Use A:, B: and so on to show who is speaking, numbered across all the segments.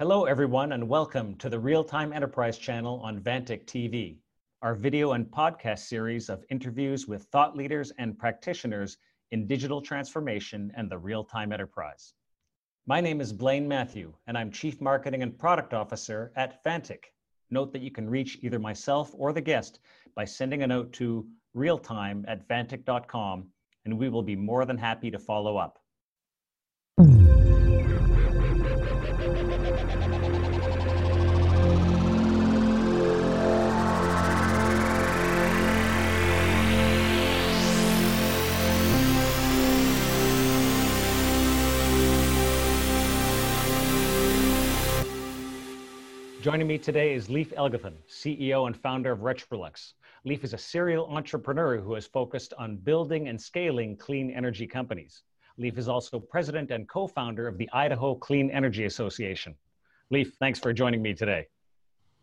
A: Hello, everyone, and welcome to the Real Time Enterprise channel on Vantiq TV, our video and podcast series of interviews with thought leaders and practitioners in digital transformation and the real time enterprise. My name is Blaine Mathieu, and I'm Chief Marketing and Product Officer at Vantiq. Note that you can reach either myself or the guest by sending a note to realtime at vantiq.com, and we will be more than happy to follow up. Joining me today is Leif Elgethun, CEO and founder of Retrolux. Leif is a serial entrepreneur who has focused on building and scaling clean energy companies. Leif is also president and co founder of the Idaho Clean Energy Association. Leif, thanks for joining me today.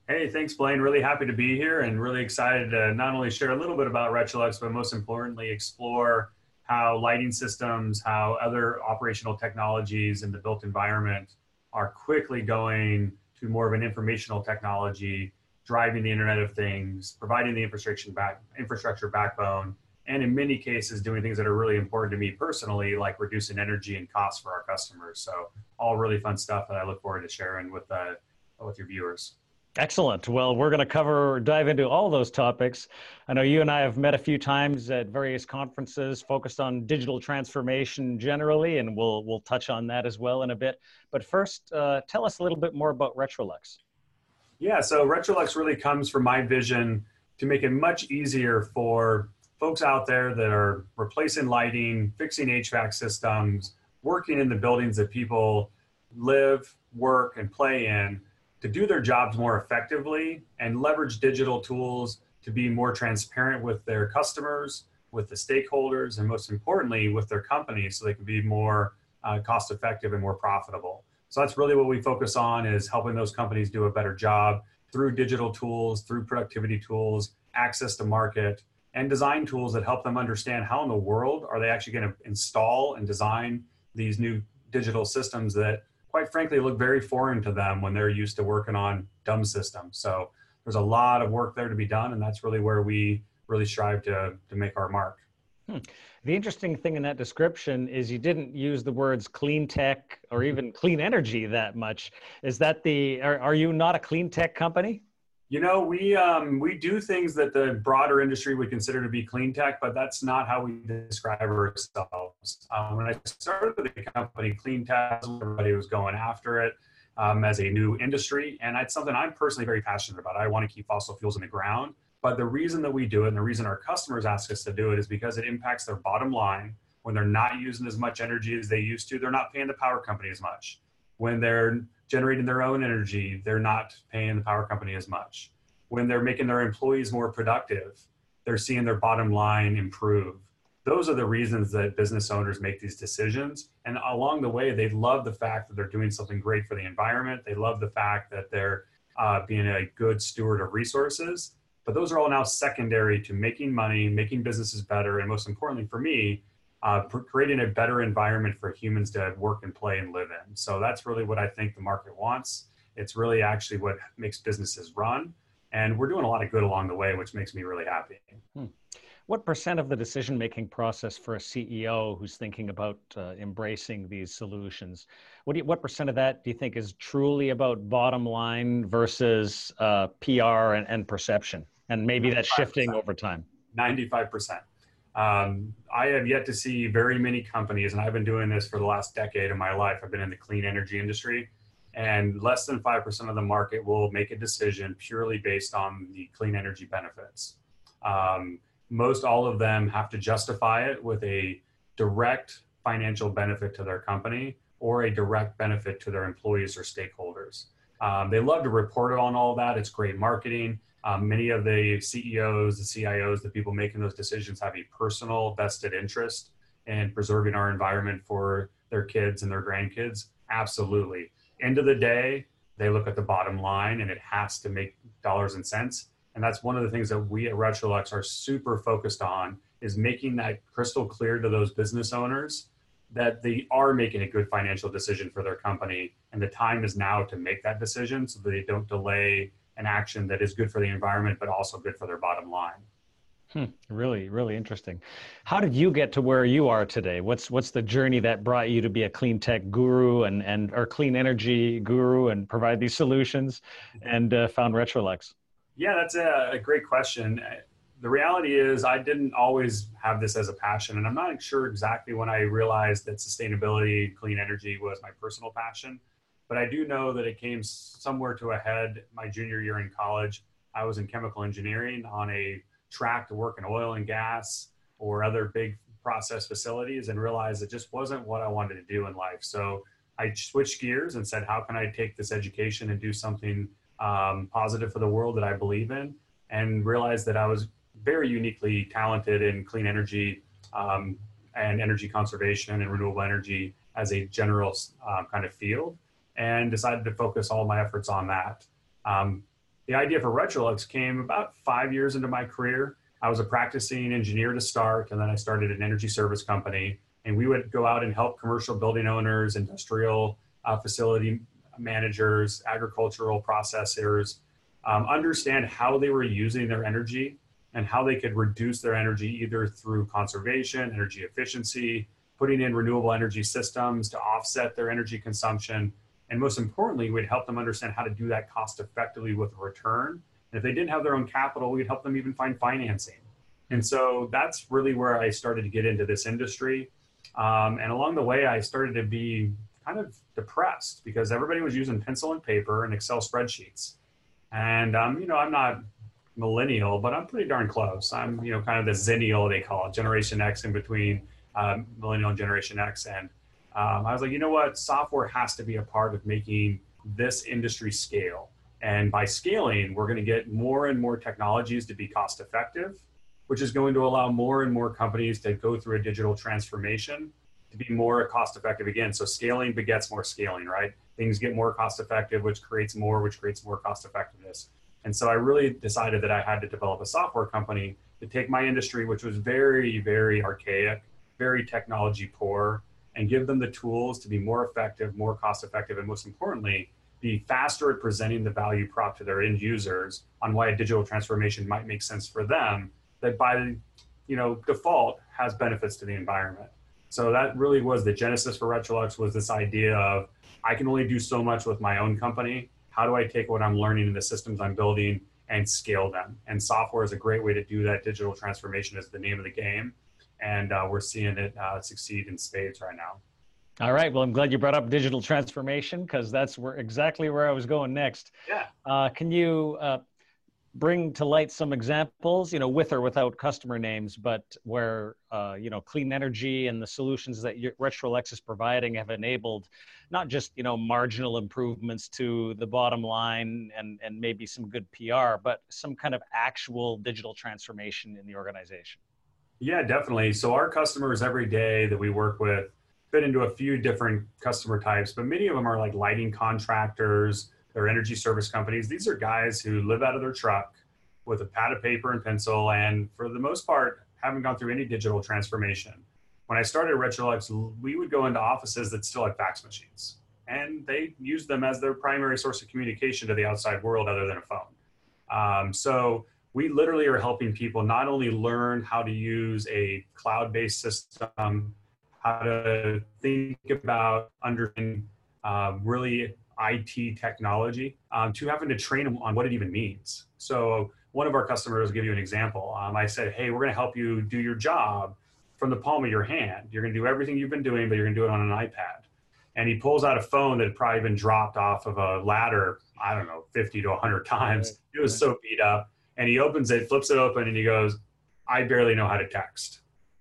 B: Hey, thanks, Blaine. Really happy to be here and really excited to not only share a little bit about Retrolux, but most importantly, explore how lighting systems, how other operational technologies in the built environment are quickly going to more of an informational technology, driving the Internet of Things, providing the infrastructure back infrastructure backbone, and in many cases doing things that are really important to me personally, like reducing energy and costs for our customers. So all really fun stuff that I look forward to sharing with uh, with your viewers.
A: Excellent. Well, we're going to cover, dive into all those topics. I know you and I have met a few times at various conferences focused on digital transformation generally, and we'll we'll touch on that as well in a bit. But first, uh, tell us a little bit more about Retrolux.
B: Yeah, so Retrolux really comes from my vision to make it much easier for folks out there that are replacing lighting, fixing HVAC systems, working in the buildings that people live, work, and play in to do their jobs more effectively and leverage digital tools to be more transparent with their customers, with the stakeholders, and most importantly, with their companies so they can be more uh, cost effective and more profitable. So that's really what we focus on is helping those companies do a better job through digital tools, through productivity tools, access to market, and design tools that help them understand how in the world are they actually going to install and design these new digital systems that quite frankly look very foreign to them when they're used to working on dumb systems. So there's a lot of work there to be done, and that's really where we really strive to to make our mark.
A: Hmm. The interesting thing in that description is you didn't use the words clean tech or even clean energy that much. Is that the are, are you not a clean tech company?
B: You know, we um, we do things that the broader industry would consider to be clean tech, but that's not how we describe ourselves. Um, when I started the company, clean tech, everybody was going after it um, as a new industry, and it's something I'm personally very passionate about. I want to keep fossil fuels in the ground, but the reason that we do it, and the reason our customers ask us to do it, is because it impacts their bottom line. When they're not using as much energy as they used to, they're not paying the power company as much. When they're generating their own energy, they're not paying the power company as much. When they're making their employees more productive, they're seeing their bottom line improve. Those are the reasons that business owners make these decisions. And along the way, they love the fact that they're doing something great for the environment. They love the fact that they're uh, being a good steward of resources. But those are all now secondary to making money, making businesses better, and most importantly for me, uh, creating a better environment for humans to work and play and live in. So that's really what I think the market wants. It's really actually what makes businesses run. And we're doing a lot of good along the way, which makes me really happy. Hmm.
A: What percent of the decision making process for a CEO who's thinking about uh, embracing these solutions? What, you, what percent of that do you think is truly about bottom line versus uh, PR and, and perception? And maybe that's shifting over time.
B: 95%. Um, I have yet to see very many companies, and I've been doing this for the last decade of my life. I've been in the clean energy industry, and less than 5% of the market will make a decision purely based on the clean energy benefits. Um, most all of them have to justify it with a direct financial benefit to their company or a direct benefit to their employees or stakeholders. Um, they love to report on all that. It's great marketing. Um, many of the CEOs, the CIOs, the people making those decisions have a personal vested interest in preserving our environment for their kids and their grandkids. Absolutely. End of the day, they look at the bottom line and it has to make dollars and cents. And that's one of the things that we at Retrolux are super focused on is making that crystal clear to those business owners that they are making a good financial decision for their company and the time is now to make that decision so that they don't delay an action that is good for the environment but also good for their bottom line
A: Hmm, really, really interesting. How did you get to where you are today? What's what's the journey that brought you to be a clean tech guru and and or clean energy guru and provide these solutions, and uh, found Retrolux?
B: Yeah, that's a, a great question. The reality is, I didn't always have this as a passion, and I'm not sure exactly when I realized that sustainability, clean energy was my personal passion. But I do know that it came somewhere to a head my junior year in college. I was in chemical engineering on a track to work in oil and gas or other big process facilities and realized it just wasn't what I wanted to do in life. So I switched gears and said, how can I take this education and do something um, positive for the world that I believe in? And realized that I was very uniquely talented in clean energy um, and energy conservation and renewable energy as a general uh, kind of field and decided to focus all my efforts on that. Um, the idea for Retrolux came about five years into my career. I was a practicing engineer to start, and then I started an energy service company. And we would go out and help commercial building owners, industrial uh, facility managers, agricultural processors um, understand how they were using their energy and how they could reduce their energy either through conservation, energy efficiency, putting in renewable energy systems to offset their energy consumption, and most importantly, we'd help them understand how to do that cost effectively with a return. And if they didn't have their own capital, we'd help them even find financing. And so that's really where I started to get into this industry. Um, and along the way, I started to be kind of depressed because everybody was using pencil and paper and Excel spreadsheets. And, um, you know, I'm not millennial, but I'm pretty darn close. I'm, you know, kind of the Xennial, they call it, Generation X in between um, millennial and Generation X. And um, I was like, you know what? Software has to be a part of making this industry scale. And by scaling, we're going to get more and more technologies to be cost effective, which is going to allow more and more companies to go through a digital transformation to be more cost effective again. So scaling begets more scaling, right? Things get more cost effective, which creates more, which creates more cost effectiveness. And so I really decided that I had to develop a software company to take my industry, which was very, very archaic, very technology poor, and give them the tools to be more effective, more cost effective, and most importantly, be faster at presenting the value prop to their end users on why a digital transformation might make sense for them that by you know default has benefits to the environment. So that really was the genesis for Retrolux was this idea of I can only do so much with my own company. How do I take what I'm learning in the systems I'm building and scale them? And software is a great way to do that. Digital transformation is the name of the game and uh, we're seeing it uh, succeed in spades right now.
A: All right. Well, I'm glad you brought up digital transformation because that's where exactly where I was going next.
B: Yeah.
A: Uh, can you uh, bring to light some examples, you know, with or without customer names, but where uh, you know clean energy and the solutions that Retrolux is providing have enabled not just you know marginal improvements to the bottom line and and maybe some good PR, but some kind of actual digital transformation in the organization.
B: Yeah, definitely. So our customers every day that we work with fit into a few different customer types, but many of them are like lighting contractors, they're energy service companies. These are guys who live out of their truck with a pad of paper and pencil, and for the most part, haven't gone through any digital transformation. When I started Retrolux, we would go into offices that still had fax machines, and they used them as their primary source of communication to the outside world other than a phone. Um, so we literally are helping people not only learn how to use a cloud-based system, how to think about understanding uh, really IT technology, um, to having to train them on what it even means. So one of our customers, will give you an example. Um, I said, hey, we're going to help you do your job from the palm of your hand. You're going to do everything you've been doing, but you're going to do it on an iPad. And he pulls out a phone that had probably been dropped off of a ladder, I don't know, 50 to 100 times. It was so beat up and he opens it, flips it open, and he goes, I barely know how to text.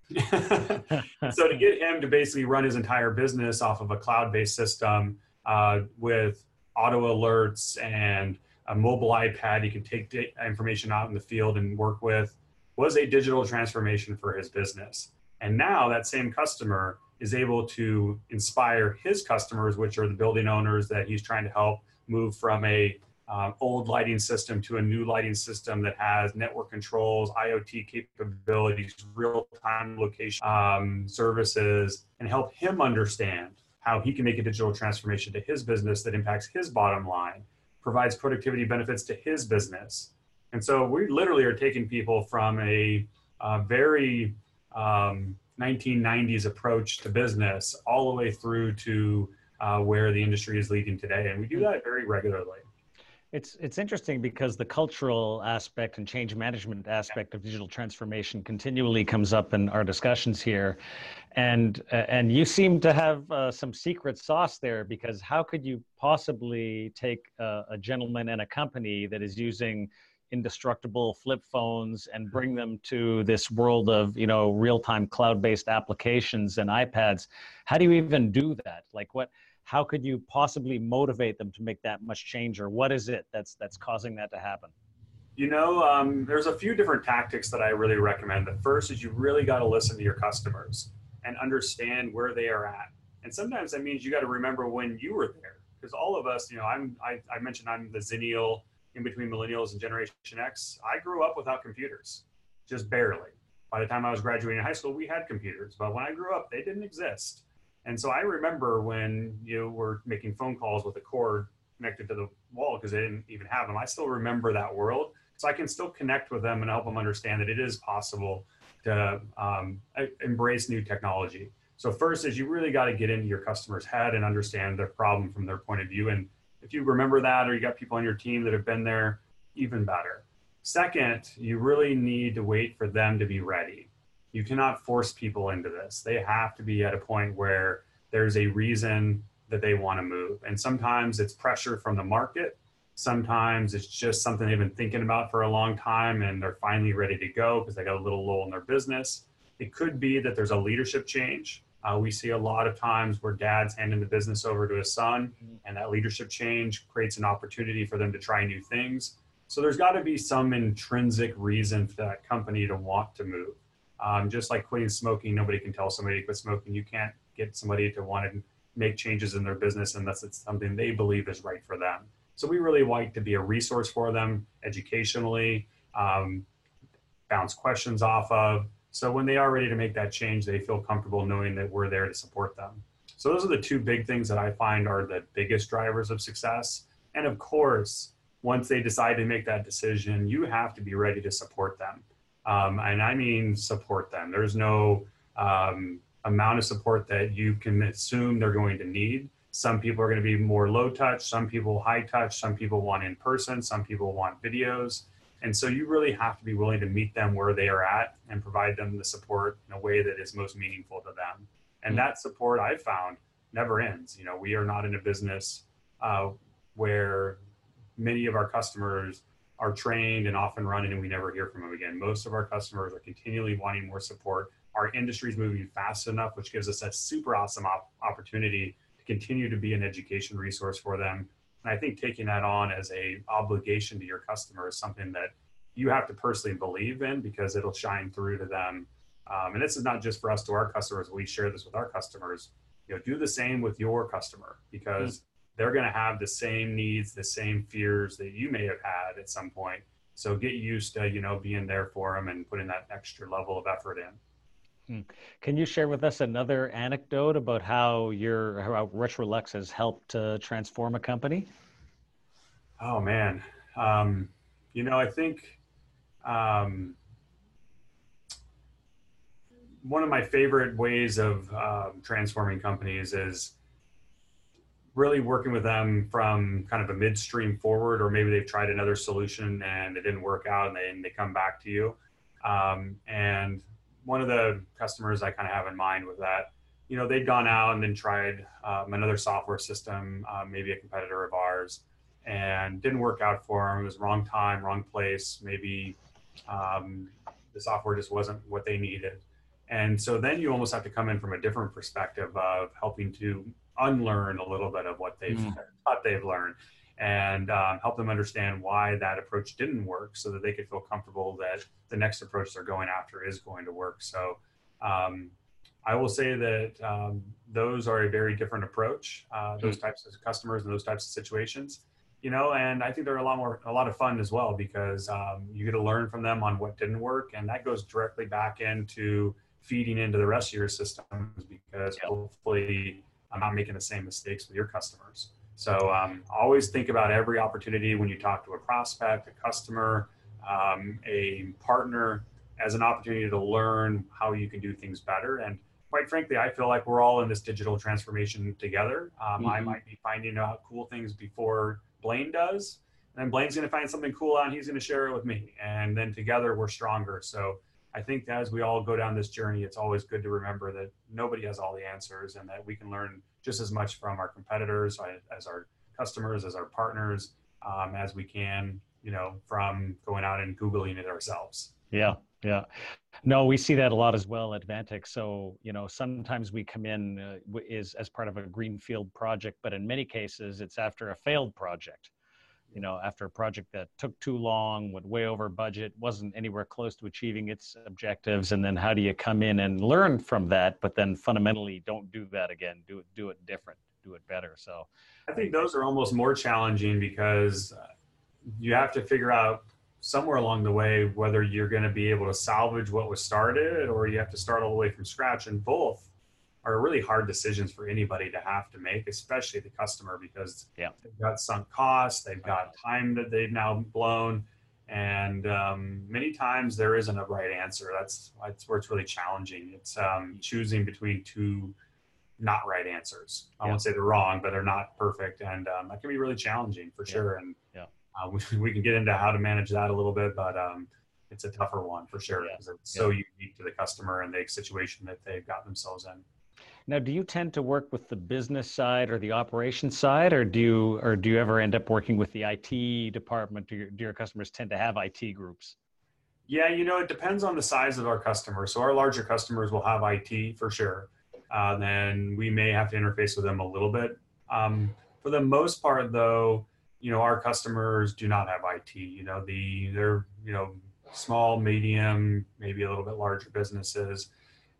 B: so to get him to basically run his entire business off of a cloud-based system uh, with auto alerts and a mobile iPad he can take information out in the field and work with was a digital transformation for his business. And now that same customer is able to inspire his customers, which are the building owners that he's trying to help move from a um, old lighting system to a new lighting system that has network controls, IoT capabilities, real-time location um, services, and help him understand how he can make a digital transformation to his business that impacts his bottom line, provides productivity benefits to his business. And so we literally are taking people from a, a very um, 1990s approach to business all the way through to uh, where the industry is leading today. And we do that very regularly.
A: It's it's interesting because the cultural aspect and change management aspect of digital transformation continually comes up in our discussions here, and uh, and you seem to have uh, some secret sauce there because how could you possibly take a, a gentleman and a company that is using indestructible flip phones and bring them to this world of you know real-time cloud-based applications and ipads? How do you even do that? Like what how could you possibly motivate them to make that much change or what is it that's that's causing that to happen?
B: You know um, there's a few different tactics that i really recommend. The first is you really got to listen to your customers and understand where they are at. And sometimes that means you got to remember when you were there because all of us you know i'm I, I mentioned i'm the Xennial in between millennials and generation x. I grew up without computers just barely. By the time i was graduating high school we had computers but when i grew up they didn't exist and so I remember when you were making phone calls with a cord connected to the wall because they didn't even have them. I still remember that world. So I can still connect with them and help them understand that it is possible to um, embrace new technology. So first is you really got to get into your customer's head and understand their problem from their point of view. And if you remember that, or you got people on your team that have been there, even better. Second, you really need to wait for them to be ready you cannot force people into this. They have to be at a point where there's a reason that they want to move. And sometimes it's pressure from the market. Sometimes it's just something they've been thinking about for a long time and they're finally ready to go because they got a little lull in their business. It could be that there's a leadership change. Uh, we see a lot of times where dad's handing the business over to his son, and that leadership change creates an opportunity for them to try new things. So there's got to be some intrinsic reason for that company to want to move. Um, just like quitting smoking, nobody can tell somebody to quit smoking. You can't get somebody to want to make changes in their business unless it's something they believe is right for them. So we really like to be a resource for them educationally, um, bounce questions off of. So when they are ready to make that change, they feel comfortable knowing that we're there to support them. So those are the two big things that I find are the biggest drivers of success. And of course, once they decide to make that decision, you have to be ready to support them. Um, and I mean support them. There's no um, amount of support that you can assume they're going to need. Some people are going to be more low touch, some people high touch, some people want in person, some people want videos. And so you really have to be willing to meet them where they are at and provide them the support in a way that is most meaningful to them. And mm-hmm. that support I've found never ends. You know, we are not in a business uh, where many of our customers are trained and off and running and we never hear from them again. Most of our customers are continually wanting more support. Our industry is moving fast enough, which gives us a super awesome op- opportunity to continue to be an education resource for them. And I think taking that on as a obligation to your customer is something that you have to personally believe in because it'll shine through to them. Um, and this is not just for us to our customers. We share this with our customers. You know, do the same with your customer because mm-hmm they're going to have the same needs, the same fears that you may have had at some point. So get used to, you know, being there for them and putting that extra level of effort in.
A: Hmm. Can you share with us another anecdote about how your how Retrolux has helped uh, transform a company?
B: Oh man, um, you know I think um, one of my favorite ways of um, transforming companies is really working with them from kind of a midstream forward, or maybe they've tried another solution and it didn't work out and they, and they come back to you. Um, and one of the customers I kind of have in mind with that, you know, they'd gone out and then tried um, another software system, uh, maybe a competitor of ours, and didn't work out for them. It was wrong time, wrong place. Maybe um, the software just wasn't what they needed. And so then you almost have to come in from a different perspective of helping to unlearn a little bit of what they've mm. thought they've learned and um, help them understand why that approach didn't work so that they could feel comfortable that the next approach they're going after is going to work. So um, I will say that um, those are a very different approach, uh, those mm. types of customers and those types of situations. you know, and I think they're a lot more, a lot of fun as well because um, you get to learn from them on what didn't work. And that goes directly back into feeding into the rest of your systems because yep. hopefully I'm not making the same mistakes with your customers. So um, always think about every opportunity when you talk to a prospect, a customer, um, a partner as an opportunity to learn how you can do things better. And quite frankly, I feel like we're all in this digital transformation together. Um, mm-hmm. I might be finding out cool things before Blaine does. And then Blaine's going to find something cool out and he's going to share it with me. And then together we're stronger. So I think as we all go down this journey, it's always good to remember that nobody has all the answers and that we can learn just as much from our competitors as our customers, as our partners, um, as we can, you know, from going out and Googling it ourselves.
A: Yeah. Yeah. No, we see that a lot as well at Vantix. So, you know, sometimes we come in uh, is as part of a greenfield project, but in many cases it's after a failed project you know, after a project that took too long, went way over budget, wasn't anywhere close to achieving its objectives, and then how do you come in and learn from that, but then fundamentally don't do that again, do it, do it different, do it better. So,
B: I think those are almost more challenging because uh, you have to figure out somewhere along the way whether you're going to be able to salvage what was started or you have to start all the way from scratch, and both are really hard decisions for anybody to have to make, especially the customer, because yeah. they've got sunk costs, they've got time that they've now blown, and um, many times there isn't a right answer. That's that's where it's really challenging. It's um, choosing between two not right answers. I yeah. won't say they're wrong, but they're not perfect, and um, that can be really challenging for yeah. sure. And yeah. Uh, we, we, can get into how to manage that a little bit, but um, it's a tougher one for sure because it's so unique to the customer and the situation that they've got themselves in.
A: Now, do you tend to work with the business side or the operations side, or do you or do you ever end up working with the IT department? Do your, do your customers tend to have IT groups?
B: Yeah, you know, it depends on the size of our customer. So our larger customers will have IT for sure. Uh, then we may have to interface with them a little bit. Um, for the most part, though, you know, our customers do not have IT. You know, the they're you know small, medium, maybe a little bit larger businesses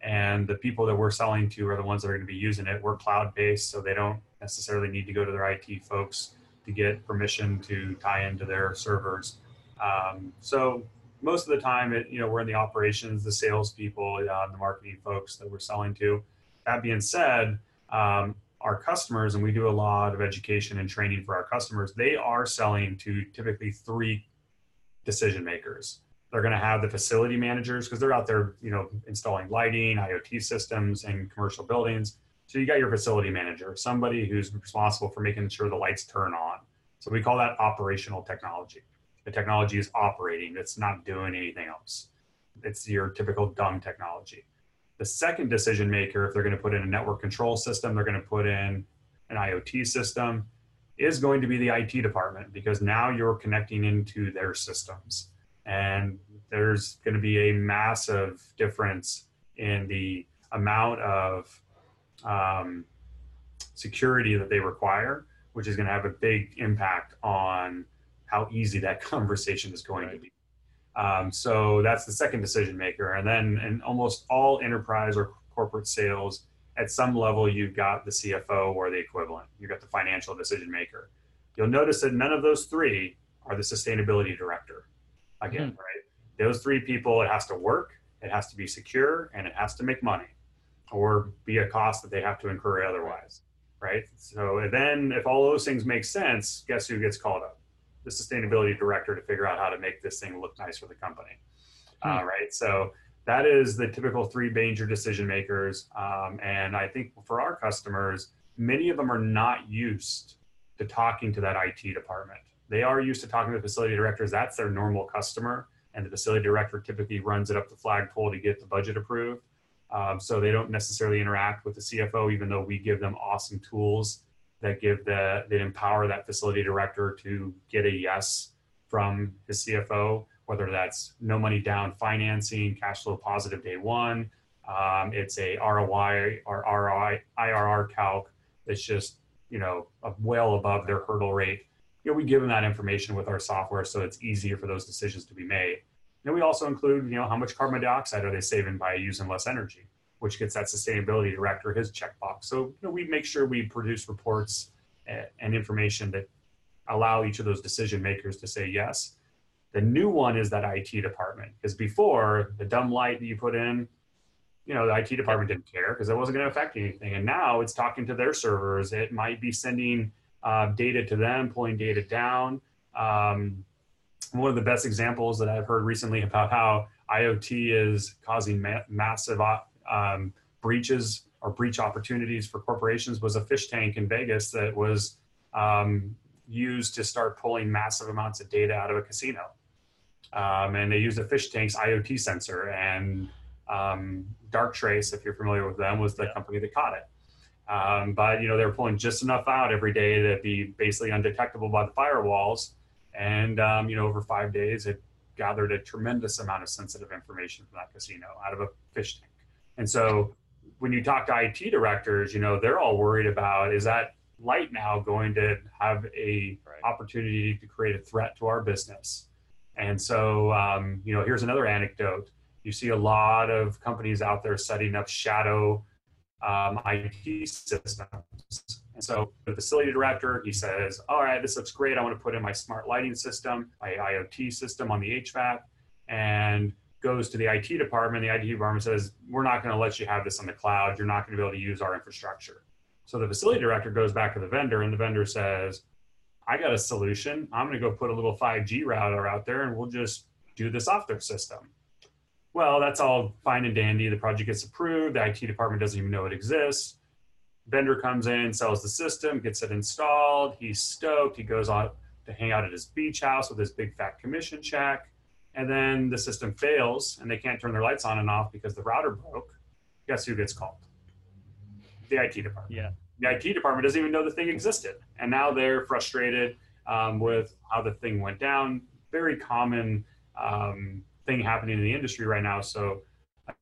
B: and the people that we're selling to are the ones that are going to be using it. We're cloud based, so they don't necessarily need to go to their IT folks to get permission to tie into their servers. Um, so most of the time, it, you know, we're in the operations, the salespeople, uh, the marketing folks that we're selling to. That being said, um, our customers, and we do a lot of education and training for our customers, they are selling to typically three decision makers. They're going to have the facility managers because they're out there, you know, installing lighting, IoT systems in commercial buildings. So you got your facility manager, somebody who's responsible for making sure the lights turn on. So we call that operational technology. The technology is operating, it's not doing anything else. It's your typical dumb technology. The second decision maker, if they're going to put in a network control system, they're going to put in an IoT system, is going to be the IT department because now you're connecting into their systems and there's going to be a massive difference in the amount of um, security that they require, which is going to have a big impact on how easy that conversation is going right. to be. Um, so that's the second decision maker. And then in almost all enterprise or corporate sales, at some level, you've got the CFO or the equivalent. You've got the financial decision maker. You'll notice that none of those three are the sustainability director again, mm-hmm. right? Those three people, it has to work, it has to be secure, and it has to make money or be a cost that they have to incur otherwise, right? So then, if all those things make sense, guess who gets called up? The sustainability director to figure out how to make this thing look nice for the company, mm-hmm. uh, right? So that is the typical three major decision makers. Um, and I think for our customers, many of them are not used to talking to that IT department they are used to talking to facility directors. That's their normal customer. And the facility director typically runs it up the flagpole to get the budget approved. Um, so they don't necessarily interact with the CFO, even though we give them awesome tools that give the that empower that facility director to get a yes from the CFO, whether that's no money down financing, cash flow positive day one. Um, it's a ROI or IRR calc that's just you know well above their hurdle rate you know, we give them that information with our software so it's easier for those decisions to be made. And we also include, you know, how much carbon dioxide are they saving by using less energy, which gets that sustainability director his checkbox. So, you know, we make sure we produce reports eh, and information that allow each of those decision makers to say yes. The new one is that IT department because before the dumb light that you put in, you know, the IT department didn't care because it wasn't going to affect anything. And now it's talking to their servers. It might be sending uh, data to them, pulling data down. Um, one of the best examples that I've heard recently about how IoT is causing ma- massive uh, um, breaches or breach opportunities for corporations was a fish tank in Vegas that was um, used to start pulling massive amounts of data out of a casino. Um, and they used a fish tank's IoT sensor. And um, Darktrace, if you're familiar with them, was the yeah. company that caught it. Um, but you know they were pulling just enough out every day to be basically undetectable by the firewalls. And um, you know over five days, it gathered a tremendous amount of sensitive information from that casino out of a fish tank. And so when you talk to IT directors, you know, they're all worried about is that light now going to have a right. opportunity to create a threat to our business? And so, um, you know, here's another anecdote. You see a lot of companies out there setting up shadow um, IT systems. And so the facility director, he says, all right, this looks great. I want to put in my smart lighting system, my IoT system on the HVAC. And goes to the IT department, the IT department says, We're not going to let you have this on the cloud. You're not going to be able to use our infrastructure. So the facility director goes back to the vendor, and the vendor says, I got a solution. I'm going to go put a little 5G router out there, and we'll just do this off their system. Well, that's all fine and dandy. The project gets approved. The IT department doesn't even know it exists. Vendor comes in, sells the system, gets it installed. He's stoked. He goes on to hang out at his beach house with his big fat commission check and then the system fails and they can't turn their lights on and off because the router broke, guess who gets called? The IT department.
A: Yeah.
B: The IT department doesn't even know the thing existed. And now they're frustrated um, with how the thing went down. Very common um, thing happening in the industry right now. So,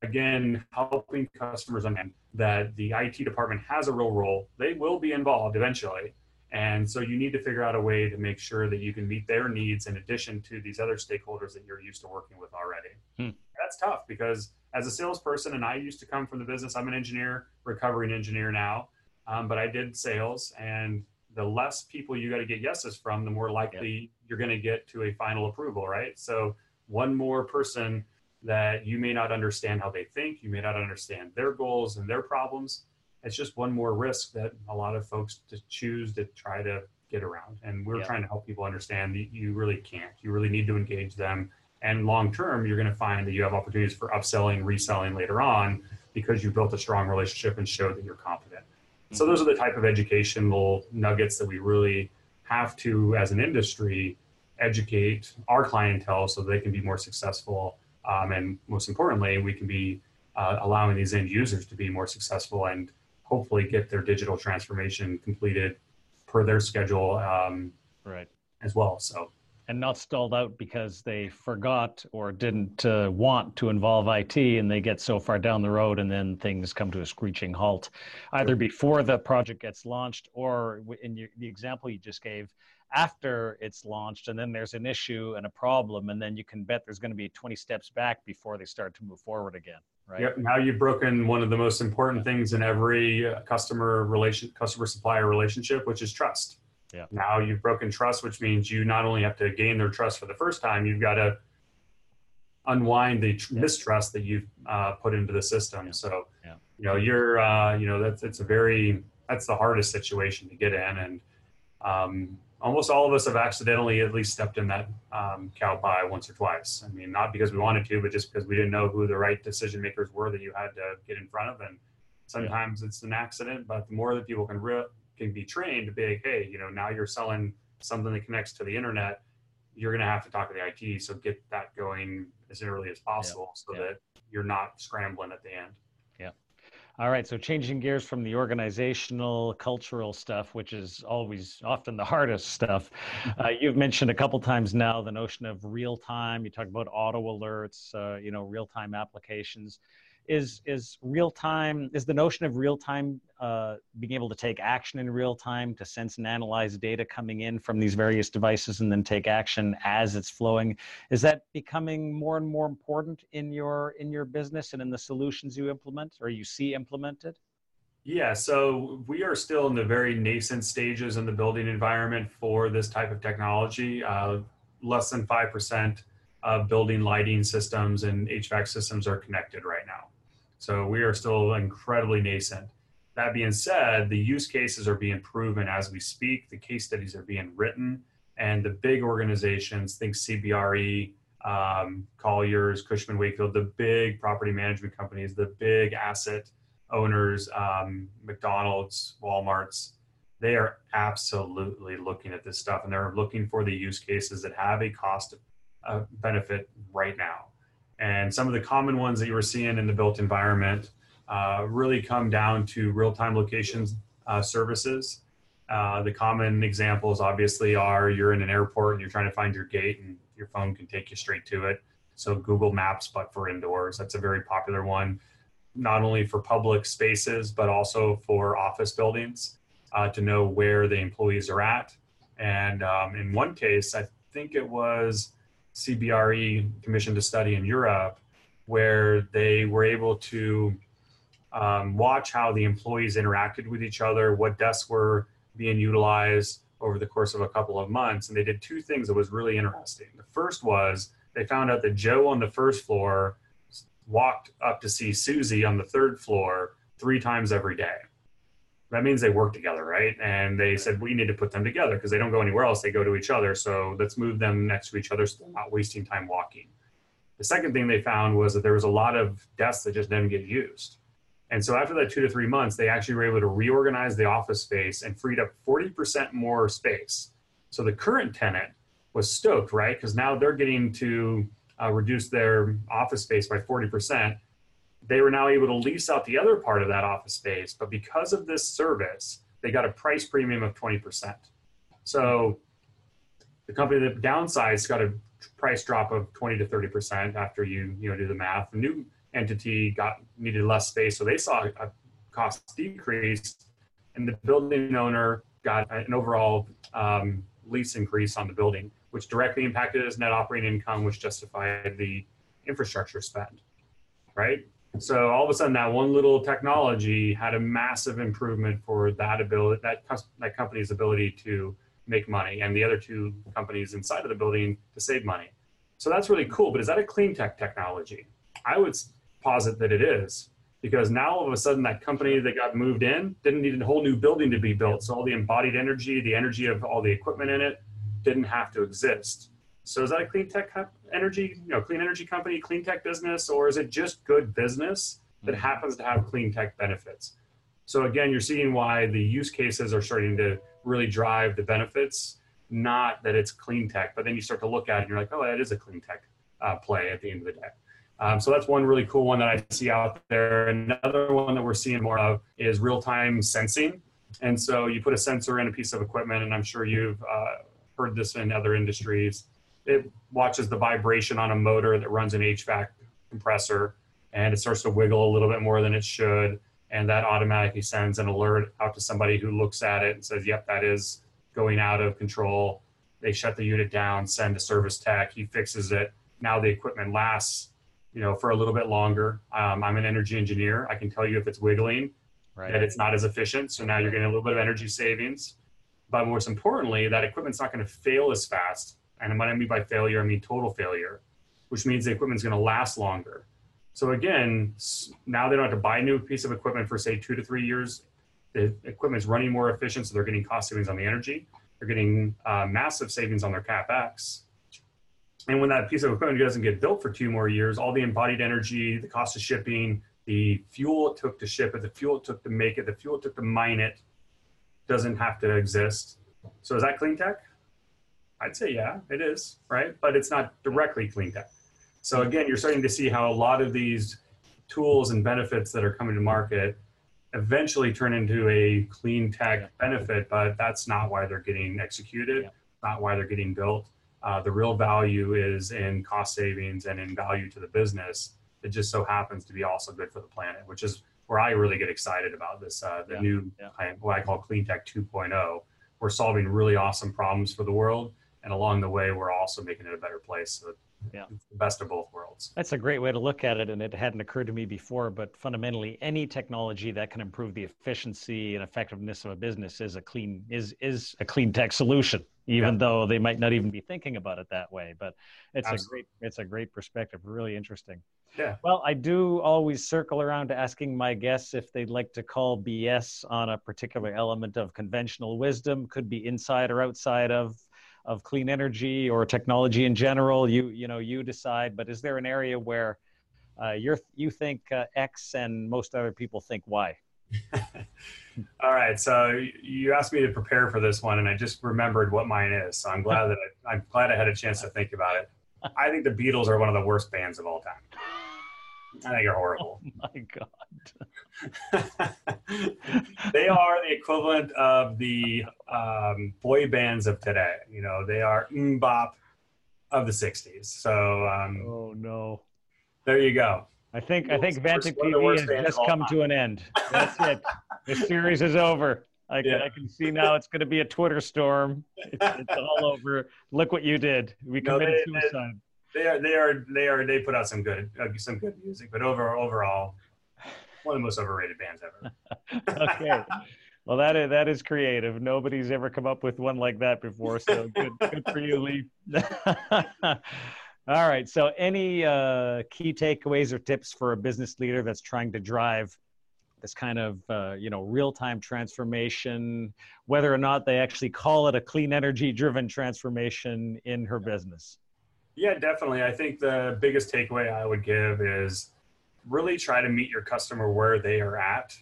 B: again, helping customers understand that the IT department has a real role. They will be involved eventually and so you need to figure out a way to make sure that you can meet their needs in addition to these other stakeholders that you're used to working with already. Hmm. That's tough because as a salesperson, and I used to come from the business, I'm an engineer, recovering engineer now, um, but I did sales. And the less people you got to get yeses from, the more likely you're going to get to a final approval, right? So one more person that you may not understand how they think, you may not understand their goals and their problems it's just one more risk that a lot of folks to choose to try to get around. And we're yeah. trying to help people understand that you really can't. You really need to engage them. And long term, you're going to find that you have opportunities for upselling, reselling later on because you built a strong relationship and showed that you're competent. Mm-hmm. So those are the type of educational nuggets that we really have to, as an industry, educate our clientele so they can be more successful. Um, and most importantly, we can be uh, allowing these end users to be more successful and hopefully get their digital transformation completed per their schedule um,
A: right.
B: as well. So
A: and not stalled out because they forgot or didn't uh, want to involve IT and they get so far down the road and then things come to a screeching halt either before the project gets launched or in your, the example you just gave after it's launched and then there's an issue and a problem and then you can bet there's going to be 20 steps back before they start to move forward again right
B: yep now you've broken one of the most important things in every uh, customer relation customer supplier relationship which is trust
A: yeah.
B: now you've broken trust which means you not only have to gain their trust for the first time you've got to unwind the tr- yeah. mistrust that you've uh, put into the system
A: yeah.
B: so
A: yeah.
B: you know you're uh, you know that's it's a very that's the hardest situation to get in and um, almost all of us have accidentally at least stepped in that um, cow pie once or twice. I mean, not because we wanted to, but just because we didn't know who the right decision makers were that you had to get in front of. And sometimes yeah. it's an accident, but the more that people can re- can be trained to be like, hey, you know, now you're selling something that connects to the internet, you're going to have to talk to the IT. So get that going as early as possible yeah. so yeah. that you're not scrambling at the end.
A: All right, so changing gears from the organizational, cultural stuff, which is always often the hardest stuff. Uh, you've mentioned a couple times now the notion of real time. You talk about auto alerts, uh, you know, real time applications is is real time is the notion of real time uh, being able to take action in real time to sense and analyze data coming in from these various devices and then take action as it's flowing is that becoming more and more important in your in your business and in the solutions you implement or you see implemented
B: Yeah, so we are still in the very nascent stages in the building environment for this type of technology. Uh, less than 5% of building lighting systems and HVAC systems are connected right now. So we are still incredibly nascent. That being said, the use cases are being proven as we speak, the case studies are being written, and the big organizations, think CBRE, um, Colliers, Cushman Wakefield, the big property management companies, the big asset owners, um, McDonald's, Walmart's, they are absolutely looking at this stuff and they're looking for the use cases that have a cost uh, benefit right now. And some of the common ones that you were seeing in the built environment uh, really come down to real-time locations uh, services. Uh, the common examples obviously are you're in an airport and you're trying to find your gate and your phone can take you straight to it. So Google Maps, but for indoors, that's a very popular one not only for public spaces, but also for office buildings uh, to know where the employees are at. And um, in one case, I think it was CBRE commissioned a study in Europe where they were able to um, watch how the employees interacted with each other, what desks were being utilized over the course of a couple of months. And they did two things that was really interesting. The first was they found out that Joe on the first floor walked up to see Susie on the third floor three times every day. That means they work together, right? And they said, we need to put them together because they don't go anywhere else. They go to each other. So let's move them next to each other so they're not wasting time walking. The second thing they found was that there was a lot of desks that just didn't get used. And so after that two to three months, they actually were able to reorganize the office space and freed up 40% more space. So the current tenant was stoked, right? Because now they're getting to uh, reduce their office space by 40%, they were now able to lease out the other part of that office space. But because of this service, they got a price premium of 20%. So the company that downsized got a price drop of 20 to 30% after you, you know, do the math. The new entity got needed less space, so they saw a cost decrease, and the building owner got an overall um, lease increase on the building which directly impacted his net operating income, which justified the infrastructure spend, right? So all of a sudden, that one little technology had a massive improvement for that ability, that that company's ability to make money, and the other two companies inside of the building to save money. So that's really cool. But is that a clean tech technology? I would posit that it is, because now all of a sudden that company that got moved in didn't need a whole new building to be built. So all the embodied energy, the energy of all the equipment in it, didn't have to exist. So is that a clean tech energy, you know, clean energy company, clean tech business, or is it just good business that mm-hmm. happens to have clean tech benefits? So again, you're seeing why the use cases are starting to really drive the benefits, not that it's clean tech, but then you start to look at it and you're like, oh, that is a clean tech uh, play at the end of the day. Um, so that's one really cool one that I see out there. Another one that we're seeing more of is real-time sensing. And so you put a sensor in a piece of equipment, and I'm sure you've uh, heard this in other industries. It watches the vibration on a motor that runs an HVAC compressor and it starts to wiggle a little bit more than it should. And that automatically sends an alert out to somebody who looks at it and says, yep, that is going out of control. They shut the unit down, send a service tech, he fixes it. Now the equipment lasts, you know, for a little bit longer. Um, I'm an energy engineer. I can tell you if it's wiggling, right. that it's not as efficient. So now you're getting a little bit of energy savings. But most importantly, that equipment's not going to fail as fast. And what I mean by failure, I mean total failure, which means the equipment's going to last longer. So again, now they don't have to buy a new piece of equipment for say two to three years. The equipment's running more efficient, so they're getting cost savings on the energy. They're getting uh, massive savings on their capex. And when that piece of equipment doesn't get built for two more years, all the embodied energy, the cost of shipping, the fuel it took to ship it, the fuel it took to make it, the fuel it took to mine it, doesn't have to exist. So is that clean tech? I'd say yeah, it is, right? But it's not directly clean tech. So again, you're starting to see how a lot of these tools and benefits that are coming to market eventually turn into a clean tech benefit, but that's not why they're getting executed, yeah. not why they're getting built. Uh, the real value is in cost savings and in value to the business. It just so happens to be also good for the planet, which is where I really get excited about this, uh, the yeah, new, yeah. what I call clean tech 2.0. We're solving really awesome problems for the world. And along the way, we're also making it a better place. So
A: yeah.
B: the best of both worlds.
A: That's a great way to look at it, and it hadn't occurred to me before. But fundamentally, any technology that can improve the efficiency and effectiveness of a business is a clean is is a clean tech solution, even yeah. though they might not even be thinking about it that way. But it's Absolutely. a great it's a great perspective. Really interesting.
B: Yeah.
A: Well, I do always circle around to asking my guests if they'd like to call BS on a particular element of conventional wisdom, could be inside or outside of of clean energy or technology in general. You you know you decide. But is there an area where uh, you're you think uh, X and most other people think Y?
B: All right, so you asked me to prepare for this one, and I just remembered what mine is. So I'm glad that I, I'm glad I had a chance to think about it. I think the Beatles are one of the worst bands of all time. I think you're horrible.
A: Oh my god.
B: they are the equivalent of the um, boy bands of today. You know, they are MMMBop of the '60s. So. Um,
A: oh no.
B: There you go.
A: I think I think Vantiq TV has just come to an end. That's it. the series is over. I can, yeah. I can see now it's going to be a Twitter storm. It's, it's all over. Look what you did. We committed no, they, suicide
B: they are they are they are they put out some good uh, some good music, but over overall, one of the most overrated bands ever.
A: okay. Well, that is that is creative. Nobody's ever come up with one like that before. So good, good for you, Lee. All right. So, any uh, key takeaways or tips for a business leader that's trying to drive this kind of uh, you know real-time transformation, whether or not they actually call it a clean energy-driven transformation in her business?
B: Yeah, definitely. I think the biggest takeaway I would give is really try to meet your customer where they are at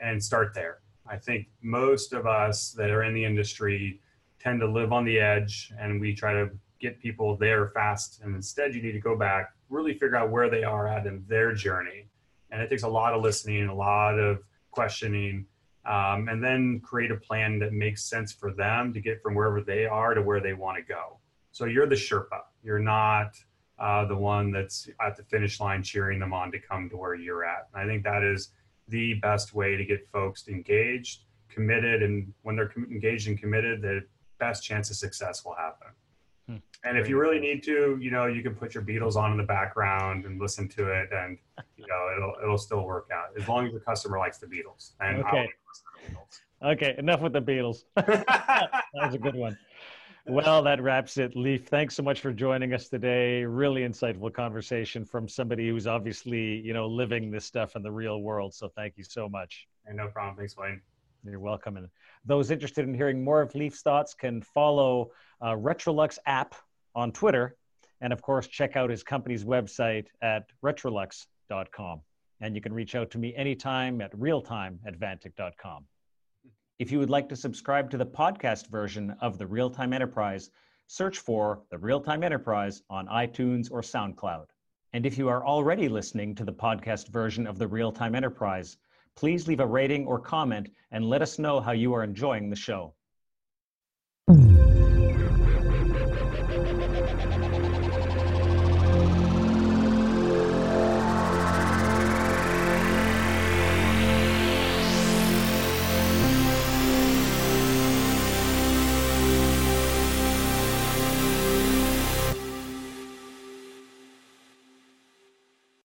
B: and start there. I think most of us that are in the industry tend to live on the edge and we try to get people there fast. And instead, you need to go back, really figure out where they are at in their journey. And it takes a lot of listening, a lot of questioning, um, and then create a plan that makes sense for them to get from wherever they are to where they want to go. So you're the Sherpa. You're not uh, the one that's at the finish line cheering them on to come to where you're at. And I think that is the best way to get folks engaged, committed, and when they're engaged and committed, the best chance of success will happen. Hmm. And if you really need to, you know, you can put your Beatles on in the background and listen to it, and you know, it'll it'll still work out as long as the customer likes the Beatles. And
A: okay. The Beatles. Okay, enough with the Beatles. that was a good one well, that wraps it. Leif. thanks so much for joining us today. Really insightful conversation from somebody who's obviously, you know, living this stuff in the real world. So thank you so much.
B: And no problem. Thanks, Blaine.
A: You're welcome. And those interested in hearing more of Leif's thoughts can follow uh, Retrolux app on Twitter. And of course, check out his company's website at retrolux.com. And you can reach out to me anytime at realtime at vantiq.com. If you would like to subscribe to the podcast version of the Real Time Enterprise, search for the Real Time Enterprise on iTunes or SoundCloud. And if you are already listening to the podcast version of the Real Time Enterprise, please leave a rating or comment and let us know how you are enjoying the show.